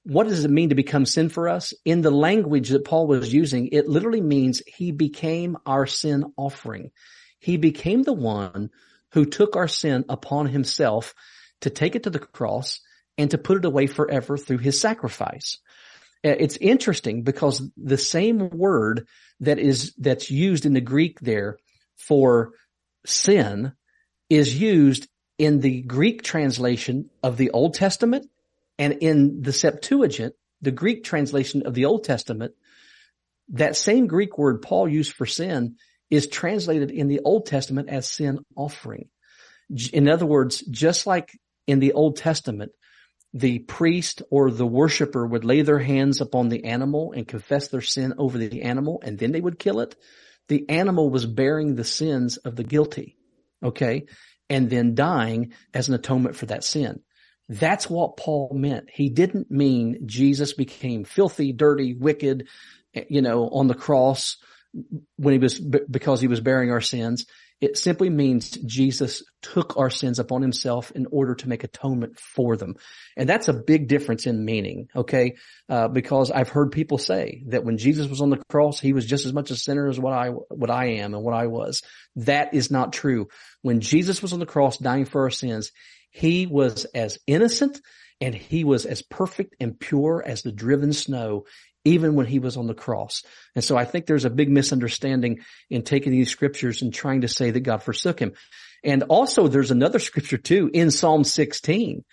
What does it mean to become sin for us? In the language that Paul was using, it literally means he became our sin offering. He became the one who took our sin upon himself to take it to the cross and to put it away forever through his sacrifice. Uh, it's interesting because the same word that is, that's used in the Greek there for sin is used in the Greek translation of the Old Testament and in the Septuagint, the Greek translation of the Old Testament. That same Greek word Paul used for sin is translated in the Old Testament as sin offering. In other words, just like in the Old Testament, the priest or the worshiper would lay their hands upon the animal and confess their sin over the animal and then they would kill it. The animal was bearing the sins of the guilty. Okay. And then dying as an atonement for that sin. That's what Paul meant. He didn't mean Jesus became filthy, dirty, wicked, you know, on the cross when he was, because he was bearing our sins. It simply means Jesus took our sins upon himself in order to make atonement for them. And that's a big difference in meaning, okay? Uh, because I've heard people say that when Jesus was on the cross, he was just as much a sinner as what I, what I am and what I was. That is not true. When Jesus was on the cross dying for our sins, he was as innocent and he was as perfect and pure as the driven snow even when he was on the cross. And so I think there's a big misunderstanding in taking these scriptures and trying to say that God forsook him. And also there's another scripture too in Psalm 16.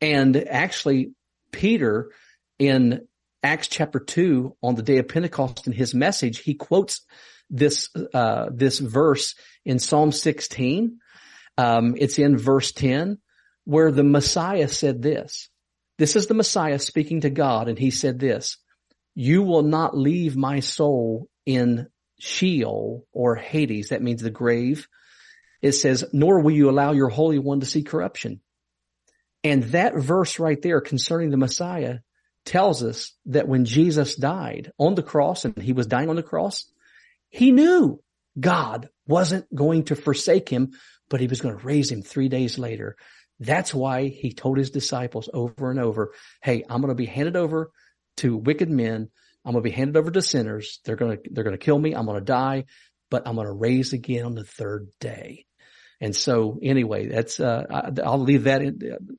And actually Peter in Acts chapter two on the day of Pentecost in his message, he quotes this, uh, this verse in Psalm 16. Um, it's in verse 10 where the Messiah said this. This is the Messiah speaking to God and he said this, you will not leave my soul in Sheol or Hades. That means the grave. It says, nor will you allow your Holy One to see corruption. And that verse right there concerning the Messiah tells us that when Jesus died on the cross and he was dying on the cross, he knew God wasn't going to forsake him, but he was going to raise him three days later. That's why he told his disciples over and over, Hey, I'm going to be handed over to wicked men. I'm going to be handed over to sinners. They're going to, they're going to kill me. I'm going to die, but I'm going to raise again on the third day. And so anyway, that's, uh, I'll leave that in,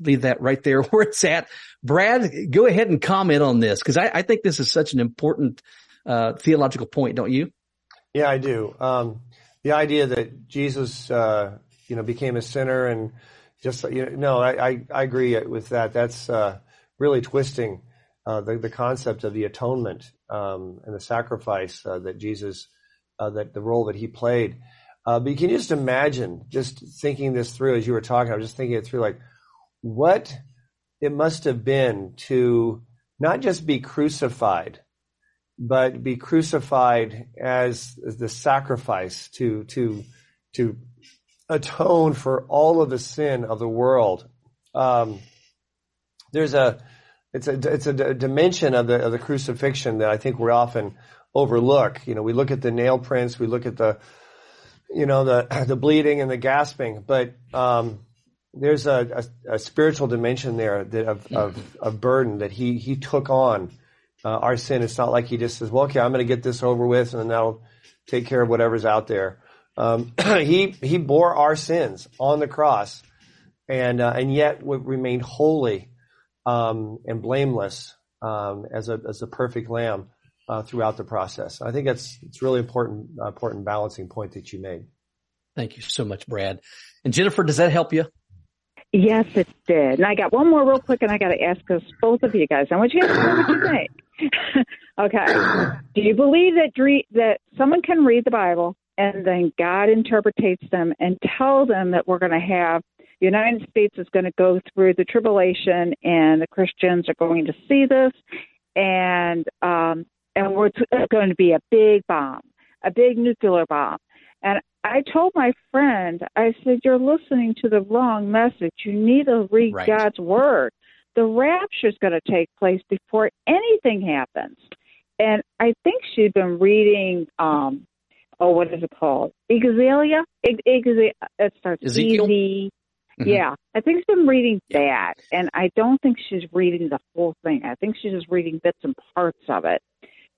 leave that right there where it's at. Brad, go ahead and comment on this because I, I, think this is such an important, uh, theological point, don't you? Yeah, I do. Um, the idea that Jesus, uh, you know, became a sinner and just, you know, no, I, I, I agree with that. That's, uh, really twisting, uh, the, the concept of the atonement, um, and the sacrifice, uh, that Jesus, uh, that the role that he played. Uh, but can you just imagine just thinking this through as you were talking? I was just thinking it through like what it must have been to not just be crucified, but be crucified as, as the sacrifice to, to, to atone for all of the sin of the world. Um, there's a, it's a, it's a dimension of the, of the crucifixion that I think we often overlook. You know, we look at the nail prints, we look at the, you know, the, the bleeding and the gasping, but, um, there's a, a, a, spiritual dimension there that of, of, of burden that he, he took on, uh, our sin. It's not like he just says, well, okay, I'm going to get this over with and then that'll take care of whatever's out there. Um, he, he bore our sins on the cross and, uh, and yet remained holy, um, and blameless, um, as a, as a perfect lamb uh, throughout the process. I think that's it's really important uh, important balancing point that you made. Thank you so much, Brad. And Jennifer, does that help you? Yes, it did. And I got one more real quick, and I got to ask us both of you guys. I want you guys to know what you think. okay. Do you believe that dre- that someone can read the Bible and then God interprets them and tell them that we're going to have the United States is going to go through the tribulation and the Christians are going to see this and um, and we're t- it's going to be a big bomb, a big nuclear bomb. And I told my friend, I said, You're listening to the wrong message. You need to read right. God's word. The rapture is going to take place before anything happens. And I think she'd been reading, um, oh, what is it called? Exalia? it starts Ezekiel? Mm-hmm. Yeah, I think she's been reading that, and I don't think she's reading the whole thing. I think she's just reading bits and parts of it.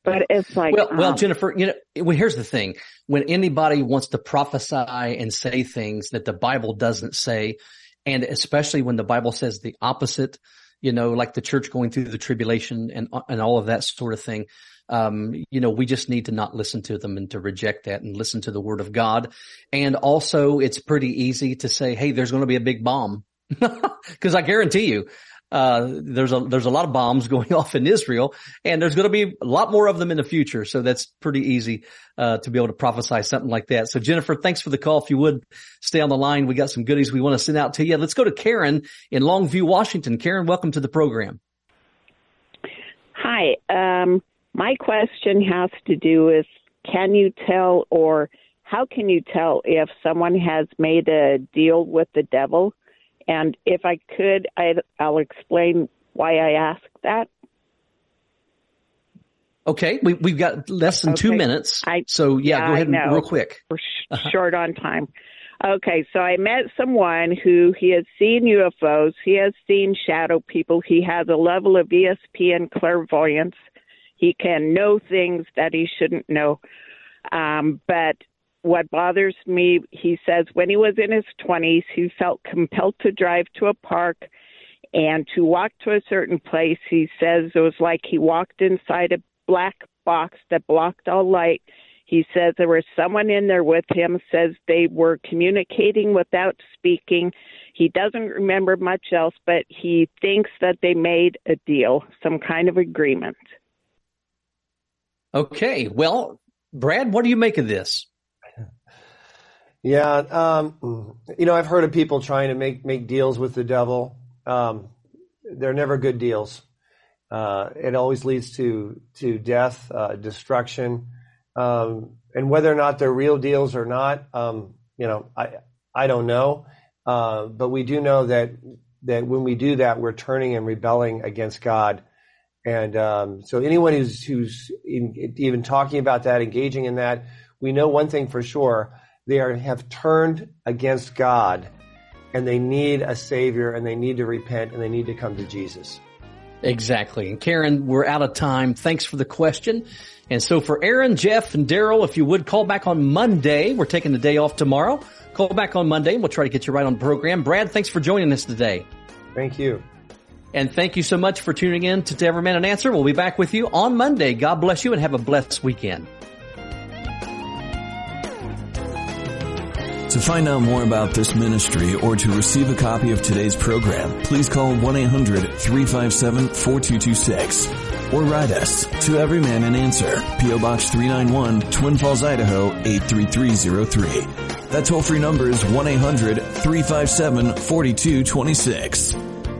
But it's like, well, um, well, Jennifer, you know, well, here's the thing. When anybody wants to prophesy and say things that the Bible doesn't say, and especially when the Bible says the opposite, you know, like the church going through the tribulation and, and all of that sort of thing. Um, you know, we just need to not listen to them and to reject that and listen to the word of God. And also it's pretty easy to say, Hey, there's going to be a big bomb. Cause I guarantee you, uh, there's a there's a lot of bombs going off in Israel, and there's going to be a lot more of them in the future. So that's pretty easy uh, to be able to prophesy something like that. So Jennifer, thanks for the call. If you would stay on the line, we got some goodies we want to send out to you. Let's go to Karen in Longview, Washington. Karen, welcome to the program. Hi. Um, my question has to do with can you tell or how can you tell if someone has made a deal with the devil? And if I could, i will explain why I asked that. Okay, we, we've got less than okay. two minutes. I, so yeah, yeah go ahead and real quick. We're sh- uh-huh. short on time. Okay, so I met someone who he has seen UFOs, he has seen shadow people, he has a level of ESP and clairvoyance. He can know things that he shouldn't know. Um, but what bothers me, he says when he was in his 20s, he felt compelled to drive to a park and to walk to a certain place. He says it was like he walked inside a black box that blocked all light. He says there was someone in there with him, says they were communicating without speaking. He doesn't remember much else, but he thinks that they made a deal, some kind of agreement. Okay. Well, Brad, what do you make of this? Yeah, um, you know, I've heard of people trying to make make deals with the devil. Um, they're never good deals. Uh, it always leads to to death, uh, destruction, um, and whether or not they're real deals or not, um, you know, I I don't know. Uh, but we do know that that when we do that, we're turning and rebelling against God. And um, so, anyone who's who's in, even talking about that, engaging in that, we know one thing for sure they are, have turned against God and they need a savior and they need to repent and they need to come to Jesus. Exactly. And Karen, we're out of time. Thanks for the question. And so for Aaron, Jeff, and Daryl, if you would call back on Monday, we're taking the day off tomorrow. Call back on Monday and we'll try to get you right on the program. Brad, thanks for joining us today. Thank you. And thank you so much for tuning in to, Every Man an Answer. We'll be back with you on Monday. God bless you and have a blessed weekend. To find out more about this ministry or to receive a copy of today's program, please call 1-800-357-4226 or write us to Every Man an Answer, P.O. Box 391, Twin Falls, Idaho 83303. That toll-free number is 1-800-357-4226.